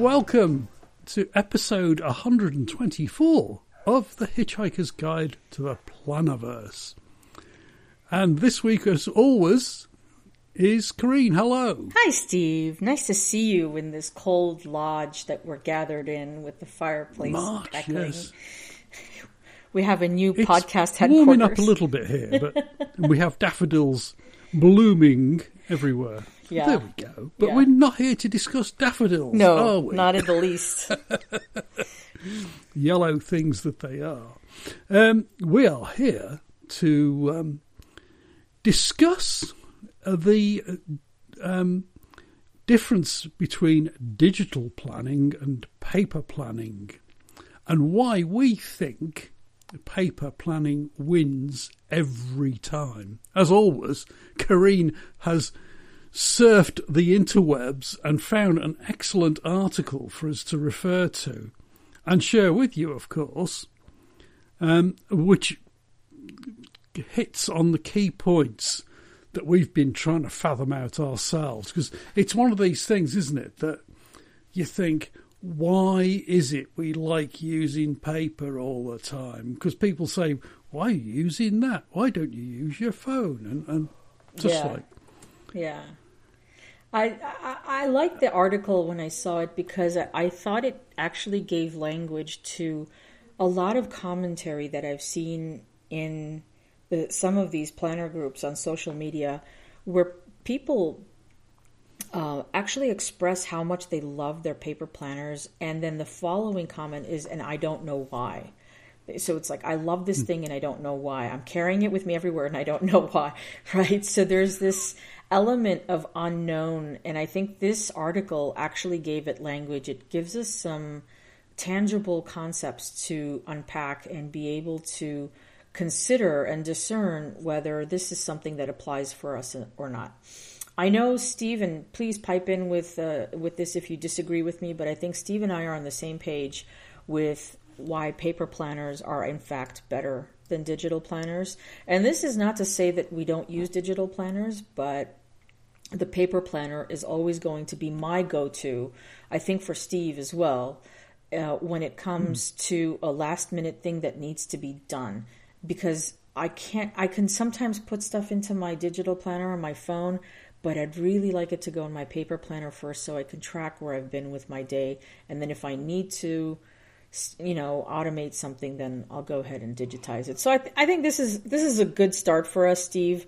Welcome to episode 124 of The Hitchhiker's Guide to the Plannerverse. And this week, as always, is Karine. Hello. Hi, Steve. Nice to see you in this cold lodge that we're gathered in with the fireplace March, echoing. yes. We have a new It's podcast headquarters. warming up a little bit here, but we have daffodils blooming everywhere. Yeah. There we go. But Yeah. we're not here to discuss daffodils, are No, we? not in the least. yellow things that they are. Um, we are here to um, discuss uh, the um, difference between digital planning and paper planning and why we think paper planning wins every time. As always, Karine has surfed the interwebs and found an excellent article for us to refer to and share with you, of course, um, which hits on the key points that we've been trying to fathom out ourselves. Because it's one of these things, isn't it, that you think, why is it we like using paper all the time? Because people say, why are you using that? Why don't you use your phone? And, and just Yeah. like, Yeah. I, I I liked the article when I saw it because I, I thought it actually gave language to a lot of commentary that I've seen in the, some of these planner groups on social media where people uh, actually express how much they love their paper planners and then the following comment is and I don't know why. So it's like I love this thing and I don't know why. I'm carrying it with me everywhere and I don't know why, right? So there's this element of unknown and I think this article actually gave it language. It gives us some tangible concepts to unpack and be able to consider and discern whether this is something that applies for us or not. I know Steve, and please pipe in with uh, with this if you disagree with me, but I think Steve and I are on the same page with why paper planners are in fact better than digital planners. And this is not to say that we don't use digital planners, but the paper planner is always going to be my go-to. I think for Steve as well, uh, when it comes to a last-minute thing that needs to be done, because I can't. I can sometimes put stuff into my digital planner on my phone, but I'd really like it to go in my paper planner first, so I can track where I've been with my day, and then if I need to, you know, automate something, then I'll go ahead and digitize it. So I, th- I think this is this is a good start for us, Steve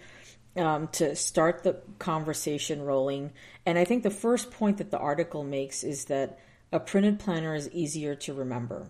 um, to start the conversation rolling. And I think the first point that the article makes is that a printed planner is easier to remember.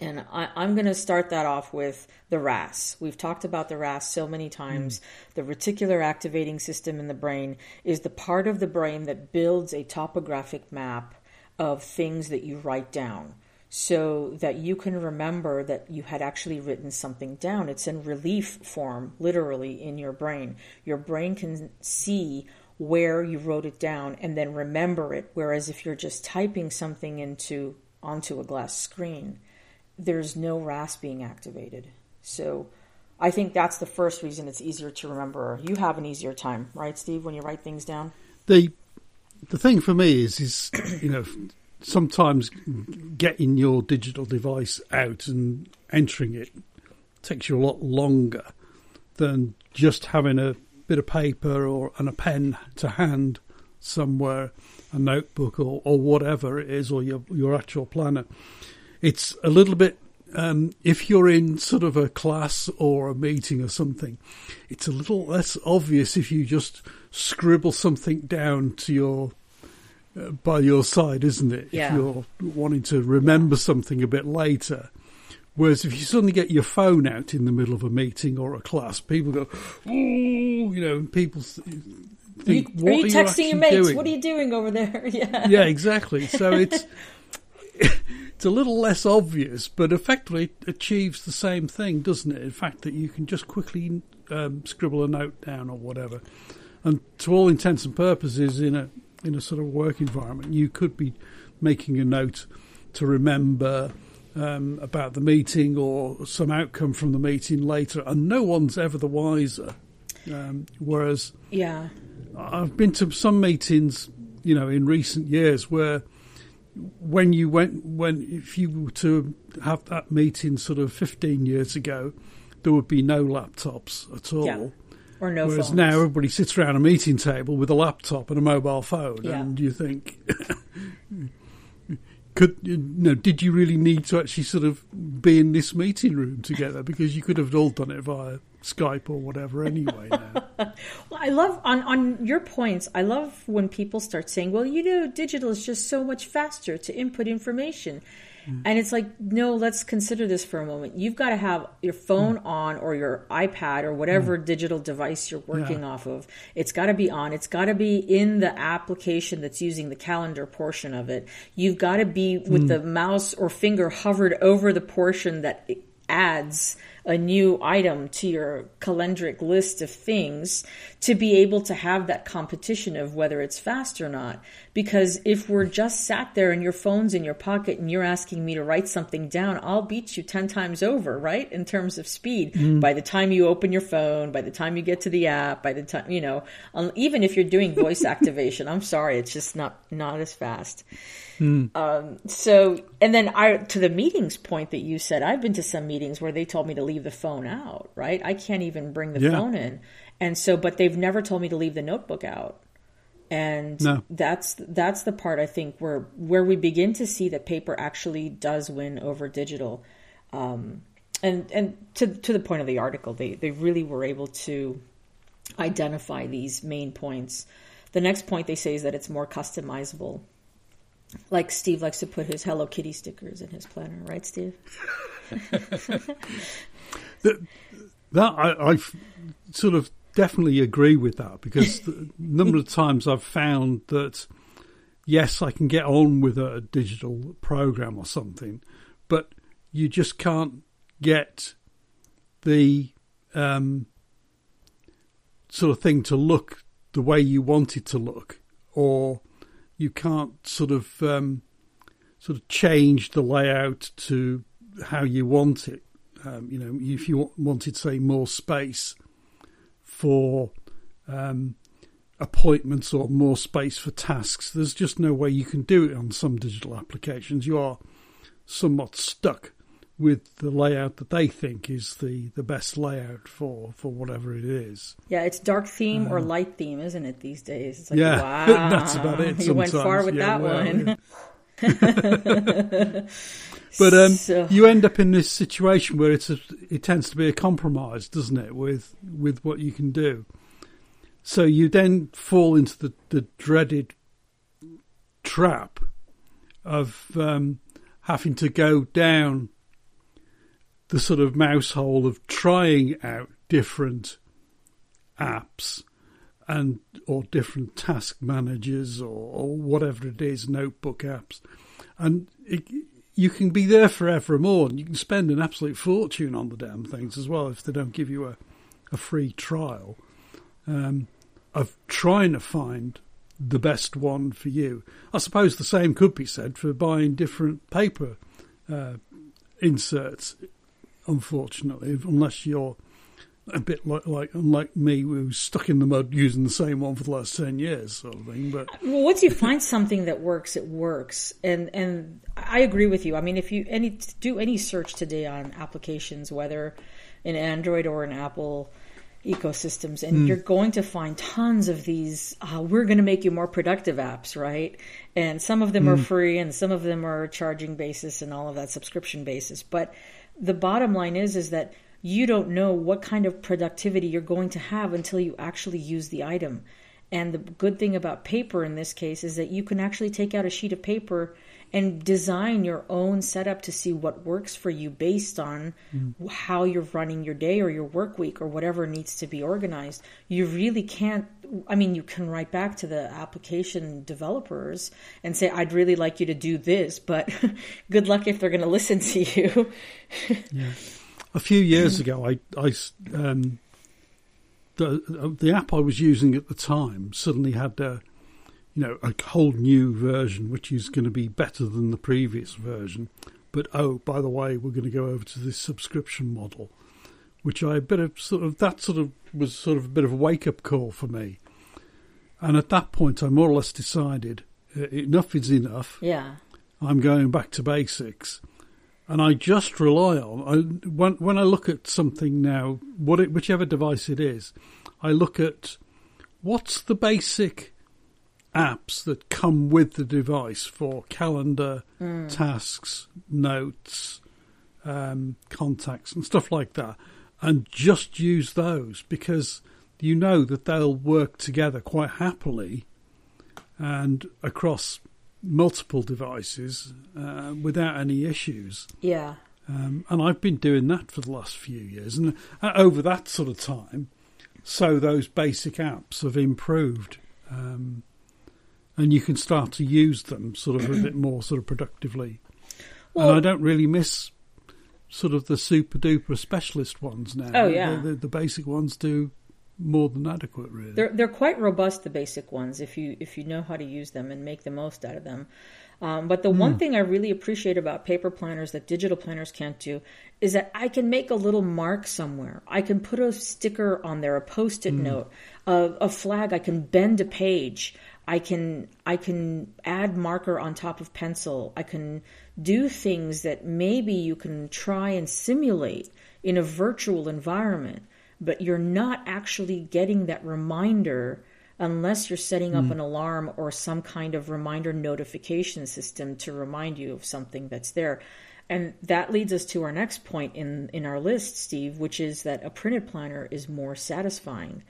And I, I'm going to start that off with the RAS. We've talked about the RAS so many times. The reticular activating system in the brain is the part of the brain that builds a topographic map of things that you write down so that you can remember that you had actually written something down. It's in relief form, literally, in your brain. Your brain can see where you wrote it down and then remember it. Whereas if you're just typing something into onto a glass screen, there's no RAS being activated. So I think that's the first reason it's easier to remember. You have an easier time, right, Steve, when you write things down? the the thing for me is is you know sometimes getting your digital device out and entering it takes you a lot longer than just having a bit of paper or and a pen to hand somewhere a notebook or, or whatever it is or your your actual planner. It's a little bit um, if you're in sort of a class or a meeting or something, it's a little less obvious if you just scribble something down to your by your side, isn't it? Yeah. If you're wanting to remember something a bit later. Whereas if you suddenly get your phone out in the middle of a meeting or a class, people go, "Ooh," you know, and people th- think, you, "What are you texting your mates? doing?" What are you doing over there? yeah. yeah, exactly. So it's it's a little less obvious, but effectively it achieves the same thing, doesn't it? In fact, that you can just quickly um, scribble a note down or whatever, and to all intents and purposes, in a in a sort of work environment, you could be making a note to remember um, about the meeting or some outcome from the meeting later, and no one's ever the wiser. Um, whereas Yeah. I've been to some meetings, you know, in recent years where when you went when if you were to have that meeting sort of 15 years ago, there would be no laptops at all. Yeah. Or no Whereas phones. now everybody sits around a meeting table with a laptop and a mobile phone, Yeah. and you think, could you know, did you really need to actually sort of be in this meeting room together? Because you could have all done it via Skype or whatever anyway. Now. Well, I love on on your points. I love when people start saying, "Well, you know, digital is just so much faster to input information." Mm. And it's like, no, let's consider this for a moment. You've got to have your phone Mm. on or your iPad or whatever digital device you're working off of. It's got to be on. It's got to be in the application that's using the calendar portion of it. You've got to be with Mm. the mouse or finger hovered over the portion that adds a new item to your calendric list of things to be able to have that competition of whether it's fast or not. Because if we're just sat there and your phone's in your pocket and you're asking me to write something down, I'll beat you 10 times over, right? In terms of speed. By the time you open your phone, by the time you get to the app, by the time, you know, um, even if you're doing voice activation, I'm sorry, it's just not, not as fast. Um, so, and then I, to the meetings point that you said, I've been to some meetings where they told me to leave the phone out, right? I can't even bring the Yeah. phone in. And so, but they've never told me to leave the notebook out. And No. that's, that's the part I think where, where we begin to see that paper actually does win over digital. Um, and, and to, to the point of the article, they, they really were able to identify these main points. The next point they say is that it's more customizable like Steve likes to put his Hello Kitty stickers in his planner, right, Steve? that I, I sort of definitely agree with that because the number of times I've found that yes, I can get on with a digital program or something, but you just can't get the um, sort of thing to look the way you want it to look, or you can't sort of um, sort of change the layout to how you want it. Um, you know, if you wanted, say, more space for um, appointments or more space for tasks, there's just no way you can do it on some digital applications. You are somewhat stuck with the layout that they think is the, the best layout for, for whatever it is. Yeah, it's dark theme or light theme, isn't it, these days? It's like, yeah, wow. that's about it. You went far with Yeah, that well, one. yeah. But um, So- you end up in this situation where it's a, it tends to be a compromise, doesn't it, with with what you can do. So you then fall into the, the dreaded trap of um, having to go down the sort of mouse hole of trying out different apps and or different task managers or, or whatever it is, notebook apps, and it, you can be there forevermore, and you can spend an absolute fortune on the damn things as well if they don't give you a, a free trial um, of trying to find the best one for you. I suppose the same could be said for buying different paper uh, inserts. Unfortunately, unless you're a bit like, like unlike me, who's stuck in the mud using the same one for the last ten years, sort of thing. But Well, once you find something that works, it works, and and I agree with you. I mean, if you any do any search today on applications, whether in Android or in Apple ecosystems, and you're going to find tons of these. Uh, we're going to make you more productive apps, right? And some of them are free, and some of them are charging basis, and all of that subscription basis. But the bottom line is, is that you don't know what kind of productivity you're going to have until you actually use the item. And the good thing about paper in this case is that you can actually take out a sheet of paper and design your own setup to see what works for you based on mm. how you're running your day or your work week or whatever needs to be organized. You really can't, I mean, you can write back to the application developers and say, I'd really like you to do this, but good luck if they're going to listen to you. a few years ago, I, I um, the the app I was using at the time suddenly had a you know a whole new version, which is going to be better than the previous version. But oh, by the way, we're going to go over to this subscription model, which I a bit of sort of that sort of was sort of a bit of a wake up call for me. And at that point, I more or less decided uh, enough is enough. yeah. I'm going back to basics, and I just rely on I, when when I look at something now, what it, whichever device it is, I look at what's the basic apps that come with the device for calendar, mm. tasks, notes, um, contacts, and stuff like that, and just use those because you know that they'll work together quite happily and across multiple devices uh, without any issues. Yeah. Um, and I've been doing that for the last few years, and uh, over that sort of time, so those basic apps have improved. Um, and you can start to use them sort of a bit more sort of productively. Well, and I don't really miss sort of the super duper specialist ones now. Oh yeah, the, the, the, basic ones do more than adequate. Really, they're they're quite robust. The basic ones, if you if you know how to use them and make the most out of them. Um, but the mm. one hmm. thing I really appreciate about paper planners that digital planners can't do is that I can make a little mark somewhere. I can put a sticker on there, a post-it mm. note, a, a flag. I can bend a page. I can I can add marker on top of pencil. I can do things that maybe you can try and simulate in a virtual environment, but you're not actually getting that reminder unless you're setting up mm. an alarm or some kind of reminder notification system to remind you of something that's there. And that leads us to our next point in, in our list, Steve, which is that a printed planner is more satisfying.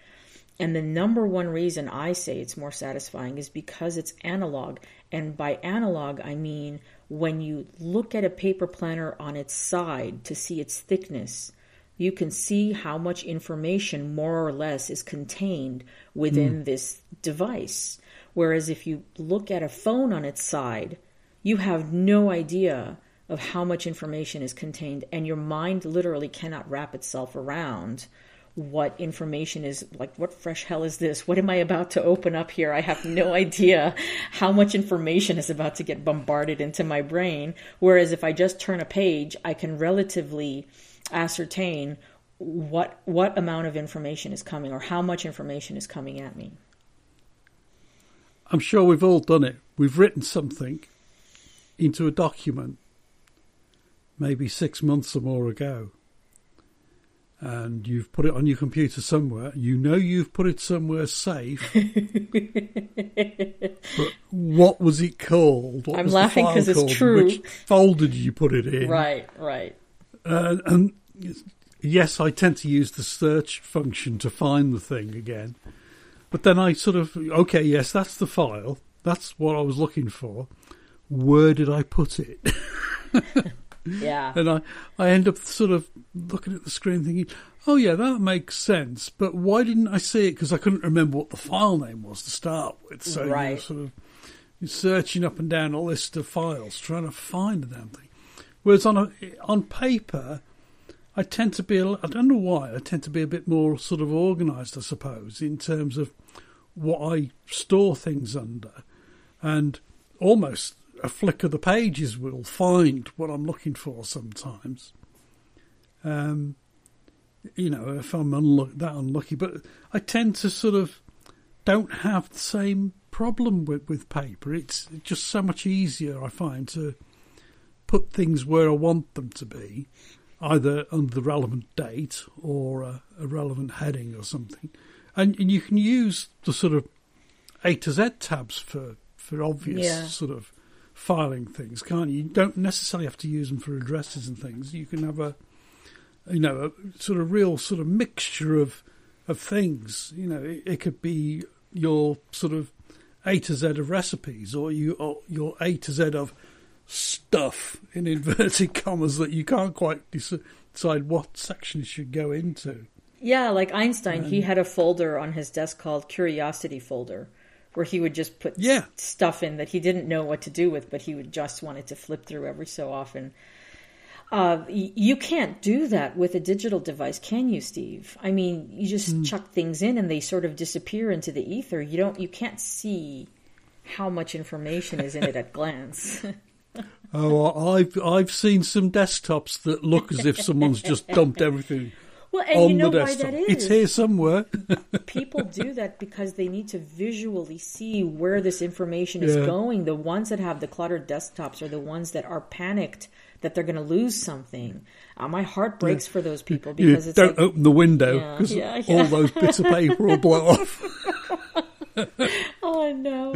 And the number one reason I say it's more satisfying is because it's analog. And by analog, I mean when you look at a paper planner on its side to see its thickness, you can see how much information more or less is contained within mm. this device. Whereas if you look at a phone on its side, you have no idea of how much information is contained, and your mind literally cannot wrap itself around what information is like what fresh hell is this what am i about to open up here i have no idea how much information is about to get bombarded into my brain whereas if i just turn a page i can relatively ascertain what what amount of information is coming or how much information is coming at me i'm sure we've all done it we've written something into a document maybe 6 months or more ago and you've put it on your computer somewhere. You know you've put it somewhere safe. but what was it called? What I'm laughing because it's true. Which folder did you put it in? Right, right. Uh, and yes, I tend to use the search function to find the thing again. But then I sort of, okay, yes, that's the file. That's what I was looking for. Where did I put it? Yeah. and I, I end up sort of looking at the screen thinking, oh, yeah, that makes sense. But why didn't I see it? Because I couldn't remember what the file name was to start with. So right. you're sort of searching up and down a list of files trying to find the damn thing. Whereas on a, on paper, I tend to be, I don't know why, I tend to be a bit more sort of organised, I suppose, in terms of what I store things under. And almost a flick of the pages will find what I'm looking for sometimes. Um, you know, if I'm unlu- that unlucky, but I tend to sort of don't have the same problem with, with paper. It's just so much easier, I find, to put things where I want them to be, either under the relevant date or a, a relevant heading or something. And, and, you can use the sort of A to Z tabs for, for obvious yeah. sort of filing things, can't you? You don't necessarily have to use them for addresses and things. You can have a, you know, a sort of real sort of mixture of of things. You know, it, it could be your sort of A to Z of recipes, or you or your A to Z of stuff in inverted commas that you can't quite decide what section it should go into. Yeah, like Einstein, um, he had a folder on his desk called Curiosity Folder where he would just put yeah. stuff in that he didn't know what to do with, but he would just wanted to flip through every so often. Uh, you can't do that with a digital device, can you, Steve? I mean, you just mm. chuck things in and they sort of disappear into the ether. You don't, you can't see how much information is in it at glance. oh, I've I've seen some desktops that look as if someone's just dumped everything Well, and on you know the why desktop. that is? It's here somewhere. People do that because they need to visually see where this information is Yeah. going. The ones that have the cluttered desktops are the ones that are panicked that they're going to lose something. Uh, my heart breaks for those people because it's don't like, open the window Yeah, because yeah, yeah. all those bits of paper will blow off. oh no.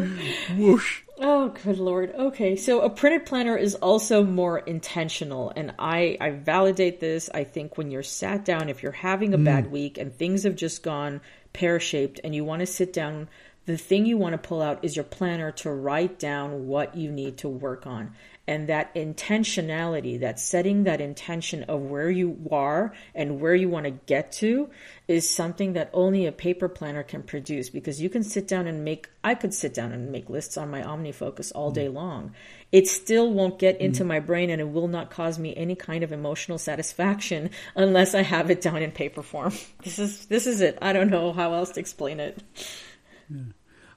Whoosh. Oh, good lord. Okay, so a printed planner is also more intentional, and I I validate this. I think when you're sat down, if you're having a mm. bad week and things have just gone pear shaped, and you want to sit down, the thing you want to pull out is your planner to write down what you need to work on. And that intentionality, that setting that intention of where you are and where you want to get to is something that only a paper planner can produce because you can sit down and make, I could sit down and make lists on my OmniFocus all day long. It still won't get into my brain and it will not cause me any kind of emotional satisfaction unless I have it down in paper form. This is, this is it. I don't know how else to explain it.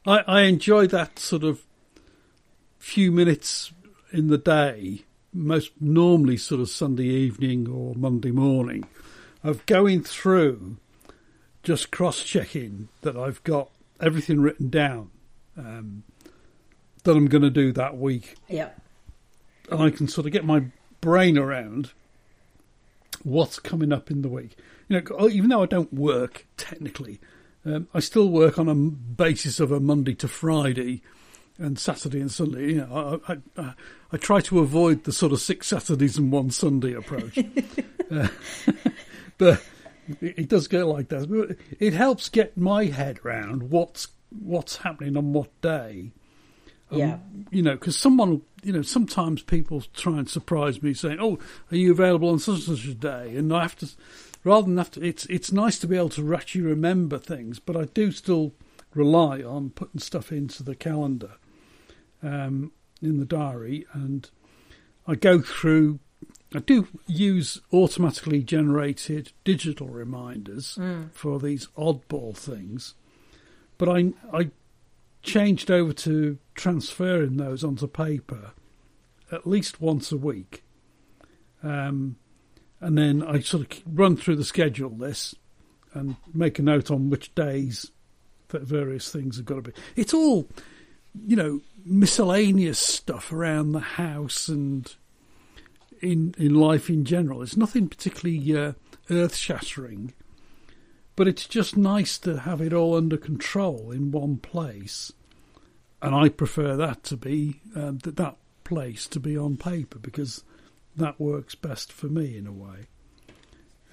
I, I enjoy that sort of few minutes in the day, most normally sort of Sunday evening or Monday morning, of going through, just cross checking that I've got everything written down um, that I'm going to do that week. Yeah. And I can sort of get my brain around what's coming up in the week. You know, even though I don't work technically, um, I still work on a basis of a Monday to Friday and Saturday and Sunday. You know, I, I, I, I try to avoid the sort of six Saturdays and one Sunday approach. uh, but it, it does go like that. But it helps get my head round what's what's happening on what day. Um, Yeah. You know, because someone, you know, sometimes people try and surprise me saying, "Oh, are you available on such and such a day?" And I have to, rather than have to, it's it's nice to be able to actually remember things, but I do still rely on putting stuff into the calendar, um, in the diary, and I go through. I do use automatically generated digital reminders for these oddball things, but I I changed over to transferring those onto paper at least once a week. Um, and then I sort of run through the schedule list and make a note on which days that various things have got to be. It's all, you know, miscellaneous stuff around the house and in in life in general. It's nothing particularly uh, earth shattering, but it's just nice to have it all under control in one place. And I prefer that to be um, that that place to be on paper because that works best for me in a way.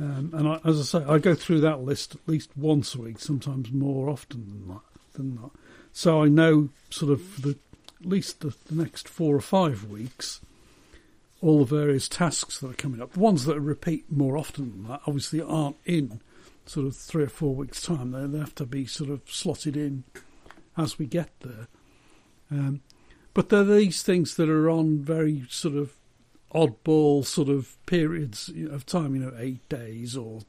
Um, and I, as I say, I go through that list at least once a week, sometimes more often than that. Than that. So I know sort of the at least the, the next four or five weeks all the various tasks that are coming up. The ones that repeat more often than that obviously aren't in sort of three or four weeks' time. They, they have to be sort of slotted in as we get there. Um, but there are these things that are on very sort of oddball sort of periods of time, you know, eight days or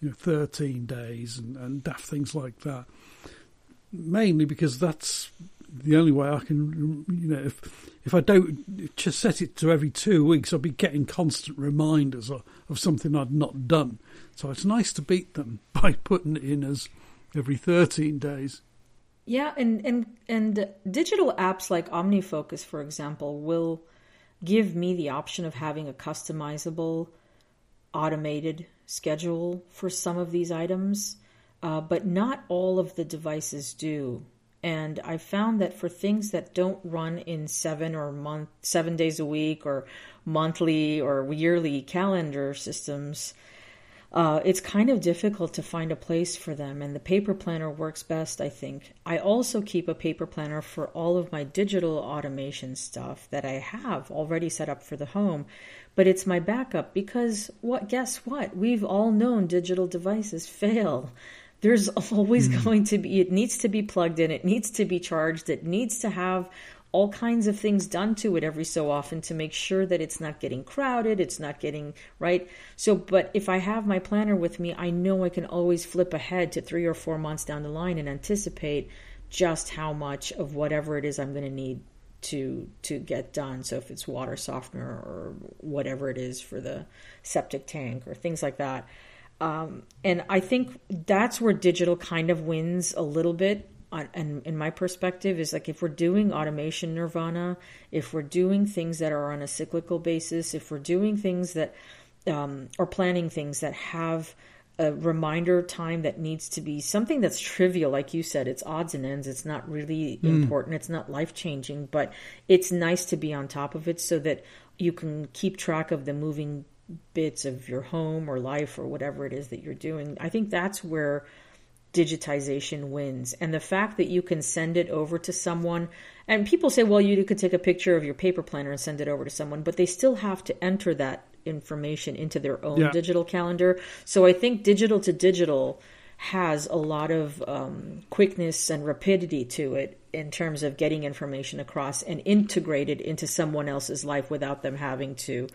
you know, thirteen days, and, and daft things like that. Mainly because that's the only way I can, you know, if if I don't just set it to every two weeks, I'll be getting constant reminders of, of something I'd not done. So it's nice to beat them by putting it in as every thirteen days. Yeah, and and and digital apps like OmniFocus, for example, will give me the option of having a customizable, automated schedule for some of these items, uh, but not all of the devices do. And I found that for things that don't run in seven or month, seven days a week, or monthly or yearly calendar systems, uh, it's kind of difficult to find a place for them, and the paper planner works best, I think. I also keep a paper planner for all of my digital automation stuff that I have already set up for the home, but it's my backup because what? Guess what? We've all known digital devices fail. There's always going to be, it needs to be plugged in, it needs to be charged, it needs to have all kinds of things done to it every so often to make sure that it's not getting crowded, it's not getting right. So, but if I have my planner with me, I know I can always flip ahead to three or four months down the line and anticipate just how much of whatever it is I'm going to need to to get done. So if it's water softener or whatever it is for the septic tank or things like that. Um, and I think that's where digital kind of wins a little bit. And in my perspective, is like if we're doing automation nirvana, if we're doing things that are on a cyclical basis, if we're doing things that um, or planning things that have a reminder time that needs to be something that's trivial, like you said, it's odds and ends. It's not really mm. important. It's not life changing, but it's nice to be on top of it so that you can keep track of the moving bits of your home or life or whatever it is that you're doing. I think that's where digitization wins. And the fact that you can send it over to someone, and people say, well, you could take a picture of your paper planner and send it over to someone, but they still have to enter that information into their own yeah. digital calendar. So I think digital to digital has a lot of um, quickness and rapidity to it in terms of getting information across and integrated into someone else's life without them having to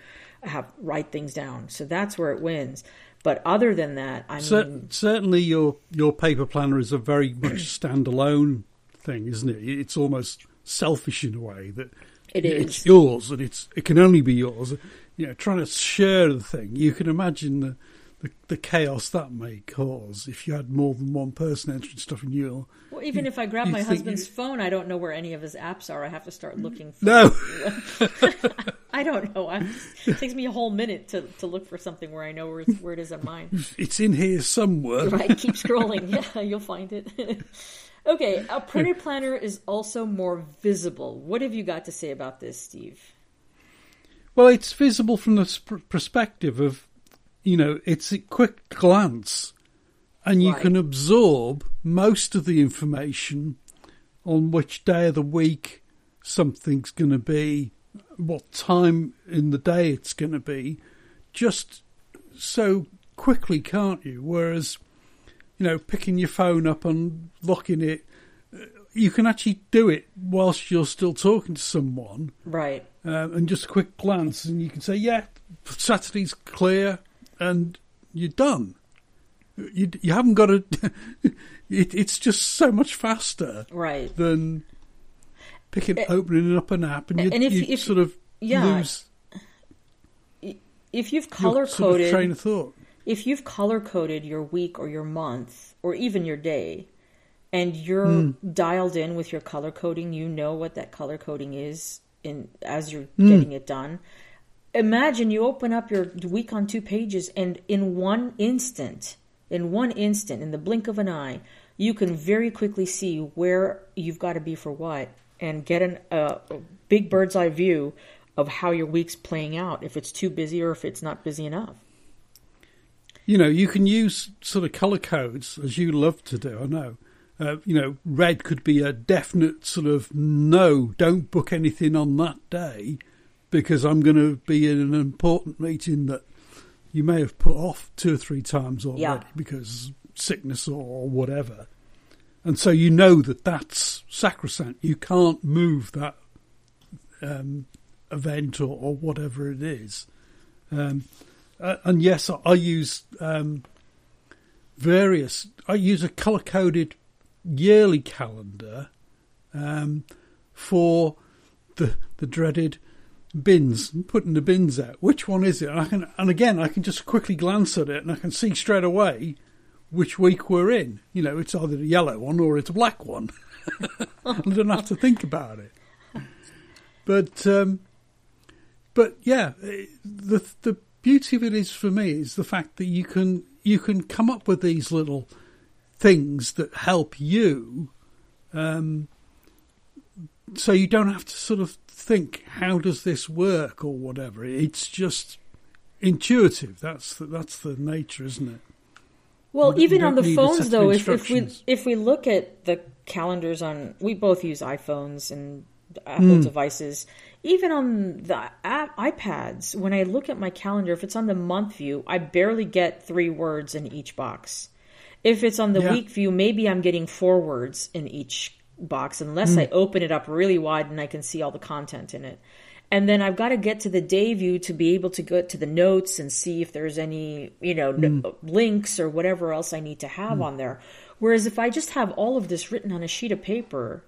have write things down. So that's where it wins. But other than that, I Cer- mean, certainly your your paper planner is a very much standalone thing, isn't it? It's almost selfish in a way that it is. It's yours, and it's it can only be yours you know, trying to share the thing, you can imagine the, the, the, chaos that may cause if you had more than one person entering stuff in your. Well, even you, if I grab my husband's you, phone, I don't know where any of his apps are. I have to start looking. For no, I don't know. I'm, it takes me a whole minute to, to look for something where I know where, where it is on mine. It's in here somewhere. Right, keep scrolling. Yeah, you'll find it. okay, a printed planner is also more visible. What have you got to say about this, Steve? Well, it's visible from the sp- perspective of, you know, it's a quick glance and you right. can absorb most of the information on which day of the week something's going to be, what time in the day it's going to be, just so quickly, can't you? Whereas, you know, picking your phone up and locking it, you can actually do it whilst you're still talking to someone. Right um, and just a quick glance, and you can say, yeah, Saturday's clear, and you're done. You you haven't got to. it, it's just so much faster, right? Than picking it, opening up an app, and you, and if, you if, sort of yeah, lose. If you've color coded sort of train of thought, if you've color coded your week or your month or even your day, and you're mm. dialed in with your color coding, you know what that color coding is in as you're mm. getting it done. Imagine you open up your week on two pages, and in one instant, in one instant, in the blink of an eye, you can very quickly see where you've got to be for what, and get an, uh, a big bird's eye view of how your week's playing out. If it's too busy or if it's not busy enough. You know, you can use sort of color codes as you love to do. I know uh, you know, red could be a definite sort of no, don't book anything on that day because I'm going to be in an important meeting that you may have put off two or three times already yeah. because sickness or whatever. And so you know that that's sacrosanct. You can't move that um, event or, or, whatever it is. Um, uh, and yes, I, I use um, various. I use a color coded yearly calendar um, for the the dreaded bins, putting the bins out. Which one is it? And I can, and again, I can just quickly glance at it and I can see straight away which week we're in. You know, it's either a yellow one or it's a black one. I don't have to think about it. But, um, but yeah, the the beauty of it is for me is the fact that you can you can come up with these little things that help you. Um, so you don't have to sort of think, how does this work or whatever. It's just intuitive. That's the, that's the nature, isn't it? Well, you even on the phones, though, if, if we if we look at the calendars on, we both use iPhones and Apple mm. devices. Even on the app, iPads, when I look at my calendar, if it's on the month view, I barely get three words in each box. If it's on the yeah. week view, maybe I'm getting four words in each box unless mm. I open it up really wide and I can see all the content in it. And then I've got to get to the day view to be able to go to the notes and see if there's any, you know, mm. links or whatever else I need to have mm. on there. Whereas if I just have all of this written on a sheet of paper,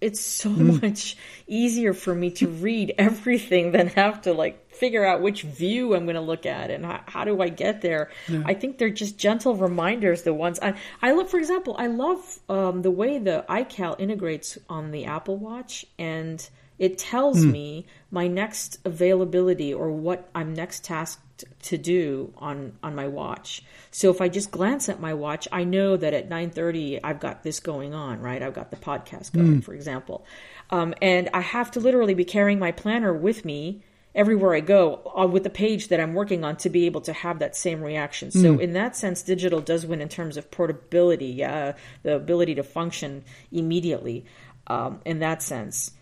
it's so mm. much easier for me to read everything than have to like figure out which view I'm going to look at and how, how do I get there. Yeah. I think they're just gentle reminders. The ones I I love, for example, I love um, the way the iCal integrates on the Apple Watch and it tells mm. me my next availability or what I'm next tasked to do on on my watch. So if I just glance at my watch, I know that at 9:30 I've got this going on, right? I've got the podcast going, mm. for example. Um, and I have to literally be carrying my planner with me everywhere I go uh, with the page that I'm working on to be able to have that same reaction. So mm. in that sense, digital does win in terms of portability, yeah, the ability to function immediately um, in that sense.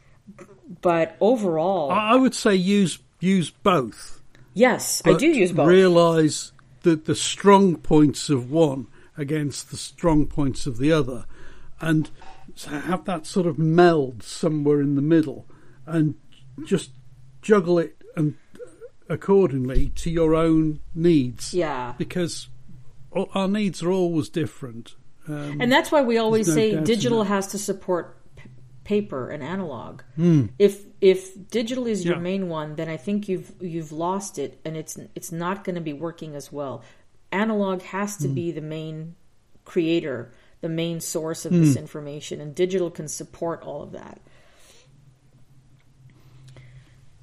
But overall, I would say use use both. Yes, I do use both. Realize that the strong points of one against the strong points of the other, and have that sort of meld somewhere in the middle, and just juggle it and accordingly to your own needs. Yeah, because our needs are always different. Um, and that's why we always no say digital has to support paper and analog. Mm. If if digital is yeah. your main one, then I think you've you've lost it, and it's it's not going to be working as well. Analog has to mm. be the main creator, the main source of mm. this information, and digital can support all of that.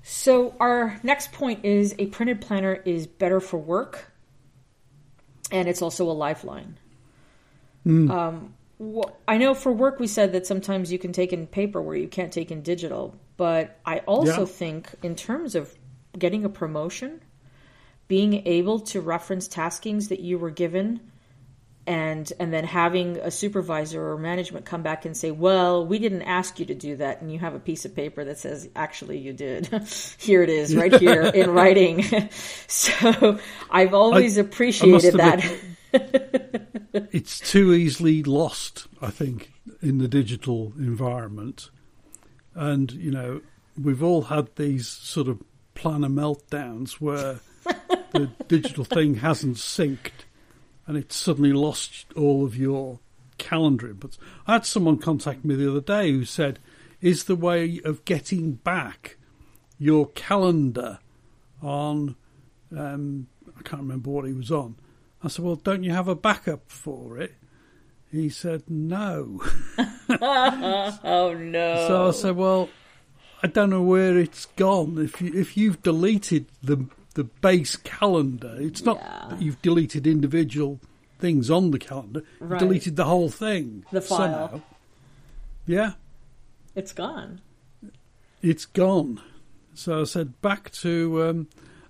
So our next point is a printed planner is better for work, and it's also a lifeline. Mm. Um, well, I know for work we said that sometimes you can take in paper where you can't take in digital, but I also yeah. think in terms of getting a promotion, being able to reference taskings that you were given and and then having a supervisor or management come back and say, "Well, we didn't ask you to do that," and you have a piece of paper that says, "Actually, you did. here it is, right here in writing." so I've always I, appreciated I that. it's too easily lost, I think, in the digital environment. And, you know, we've all had these sort of planner meltdowns where the digital thing hasn't synced and it's suddenly lost all of your calendar inputs. I had someone contact me the other day who said, Is the way of getting back your calendar on, um, I can't remember what he was on, I said, Well, don't you have a backup for it? He said, No. oh, no. So I said, Well, I don't know where it's gone. If, you, if you've deleted the, the base calendar, it's not yeah. that you've deleted individual things on the calendar, right. deleted the whole thing. The file. Somehow. Yeah. It's gone. It's gone. So I said, Back to. Um,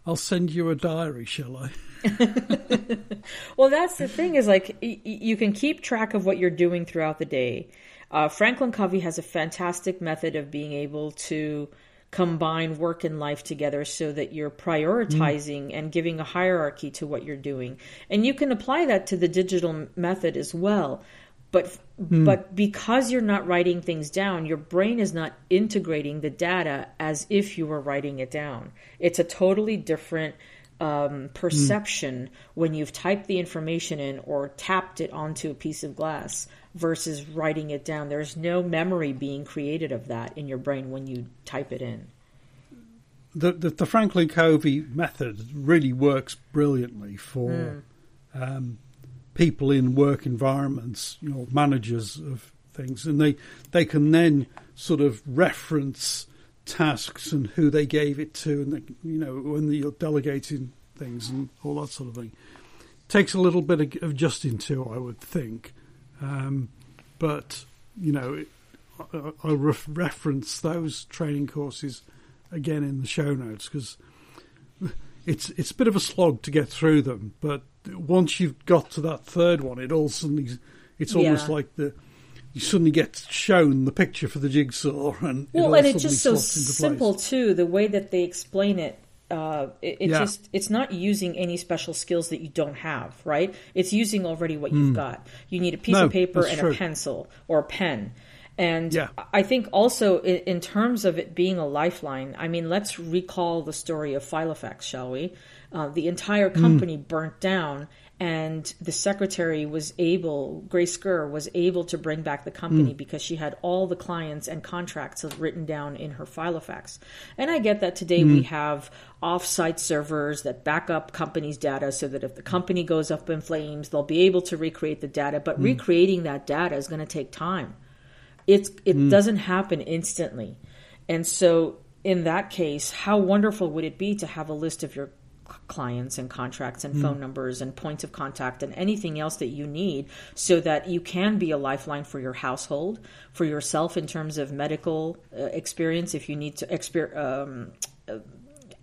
I'll send you a diary, shall I? well, that's the thing is like y- you can keep track of what you're doing throughout the day. Uh, Franklin Covey has a fantastic method of being able to combine work and life together so that you're prioritizing mm. and giving a hierarchy to what you're doing. And you can apply that to the digital method as well. But mm. but because you're not writing things down, your brain is not integrating the data as if you were writing it down. It's a totally different um, perception mm. when you've typed the information in or tapped it onto a piece of glass versus writing it down. There's no memory being created of that in your brain when you type it in. The, the, the Franklin Covey method really works brilliantly for mm. um, people in work environments, you know, managers of things, and they they can then sort of reference tasks and who they gave it to, and they, you know when you're delegating things and all that sort of thing. Takes a little bit of adjusting to, I would think, um, but you know, I, I'll ref- reference those training courses again in the show notes because it's it's a bit of a slog to get through them. But once you've got to that third one, it all suddenly it's almost yeah. like the you suddenly get shown the picture for the jigsaw, and well, and it's just so simple too. The way that they explain it, uh, it, it yeah. just it's not using any special skills that you don't have, right? It's using already what you've mm. got. You need a piece no, of paper and true. a pencil or a pen. And yeah. I think also in terms of it being a lifeline, I mean, let's recall the story of Filofax, shall we? Uh, the entire hmm. company mm. burnt down, and the secretary was able, Grace Scurr was able to bring back the company mm. because she had all the clients and contracts written down in her Filofax. And I get that today mm. we have off-site servers that back up companies' data so that if the company goes up in flames, they'll be able to recreate the data. But mm. recreating that data is going to take time. It's it mm. doesn't happen instantly, and so in that case, how wonderful would it be to have a list of your clients and contracts and mm. phone numbers and points of contact and anything else that you need so that you can be a lifeline for your household for yourself in terms of medical uh, experience if you need to exper- um, uh,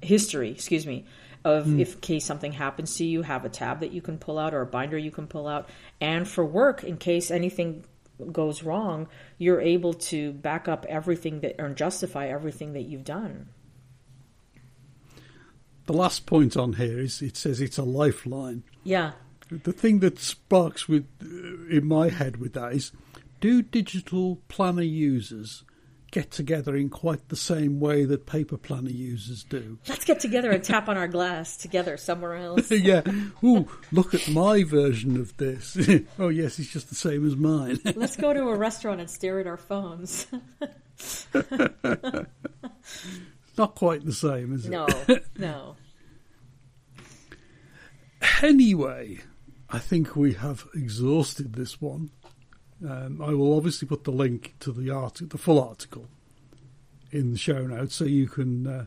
history excuse me of mm. if in case something happens to you have a tab that you can pull out or a binder you can pull out and for work in case anything goes wrong you're able to back up everything that or justify everything that you've done the last point on here is it says it's a lifeline. Yeah. The thing that sparks with uh, in my head with that is, do digital planner users get together in quite the same way that paper planner users do? Let's get together and tap on our glass together somewhere else. yeah. Ooh, look at my version of this. oh yes, it's just the same as mine. Let's go to a restaurant and stare at our phones. Not quite the same, is it? no? No, Anyway, I think we have exhausted this one. Um, I will obviously put the link to the art, the full article, in the show notes, so you can uh,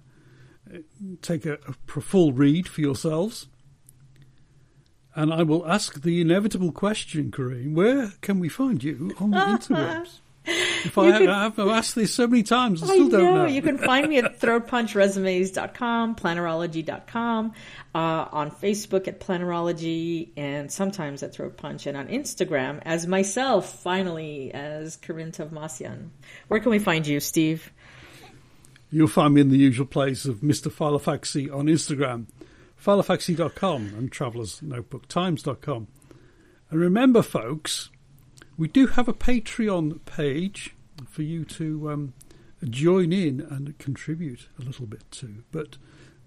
take a, a full read for yourselves. And I will ask the inevitable question, Karine: Where can we find you on the interwebs? If I, can, I've asked this so many times, I still I don't know. You can find me at throatpunchresumes.com, plannerology.com, uh, on Facebook at Plannerology, and sometimes at Throat Punch, and on Instagram as myself, finally, as Karine Tavmasian. Where can we find you, Steve? You'll find me in the usual place of Mr. Filofaxy on Instagram, filofaxy.com, and travelersnotebooktimes.com. And remember, folks, we do have a Patreon page for you to um, join in and contribute a little bit to. But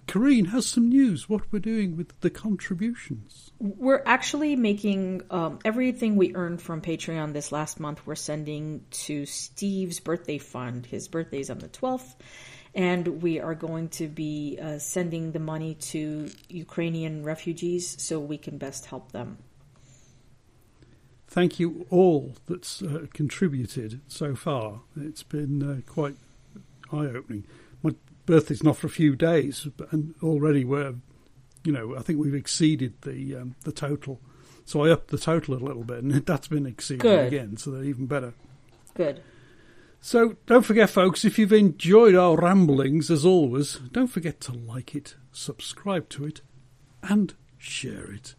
Karine has some news. What we're doing with the contributions? We're actually making um, everything we earned from Patreon this last month. We're sending to Steve's birthday fund. His birthday is on the twelfth, and we are going to be uh, sending the money to Ukrainian refugees so we can best help them thank you all that's uh, contributed so far. It's been uh, quite eye opening. My birthday's not for a few days, and already we're, you know, I think we've exceeded the um, the total. So I upped the total a little bit, and that's been exceeded Good. again, so they're even better. Good. So don't forget, folks, if you've enjoyed our ramblings, as always, don't forget to like it, subscribe to it, and share it.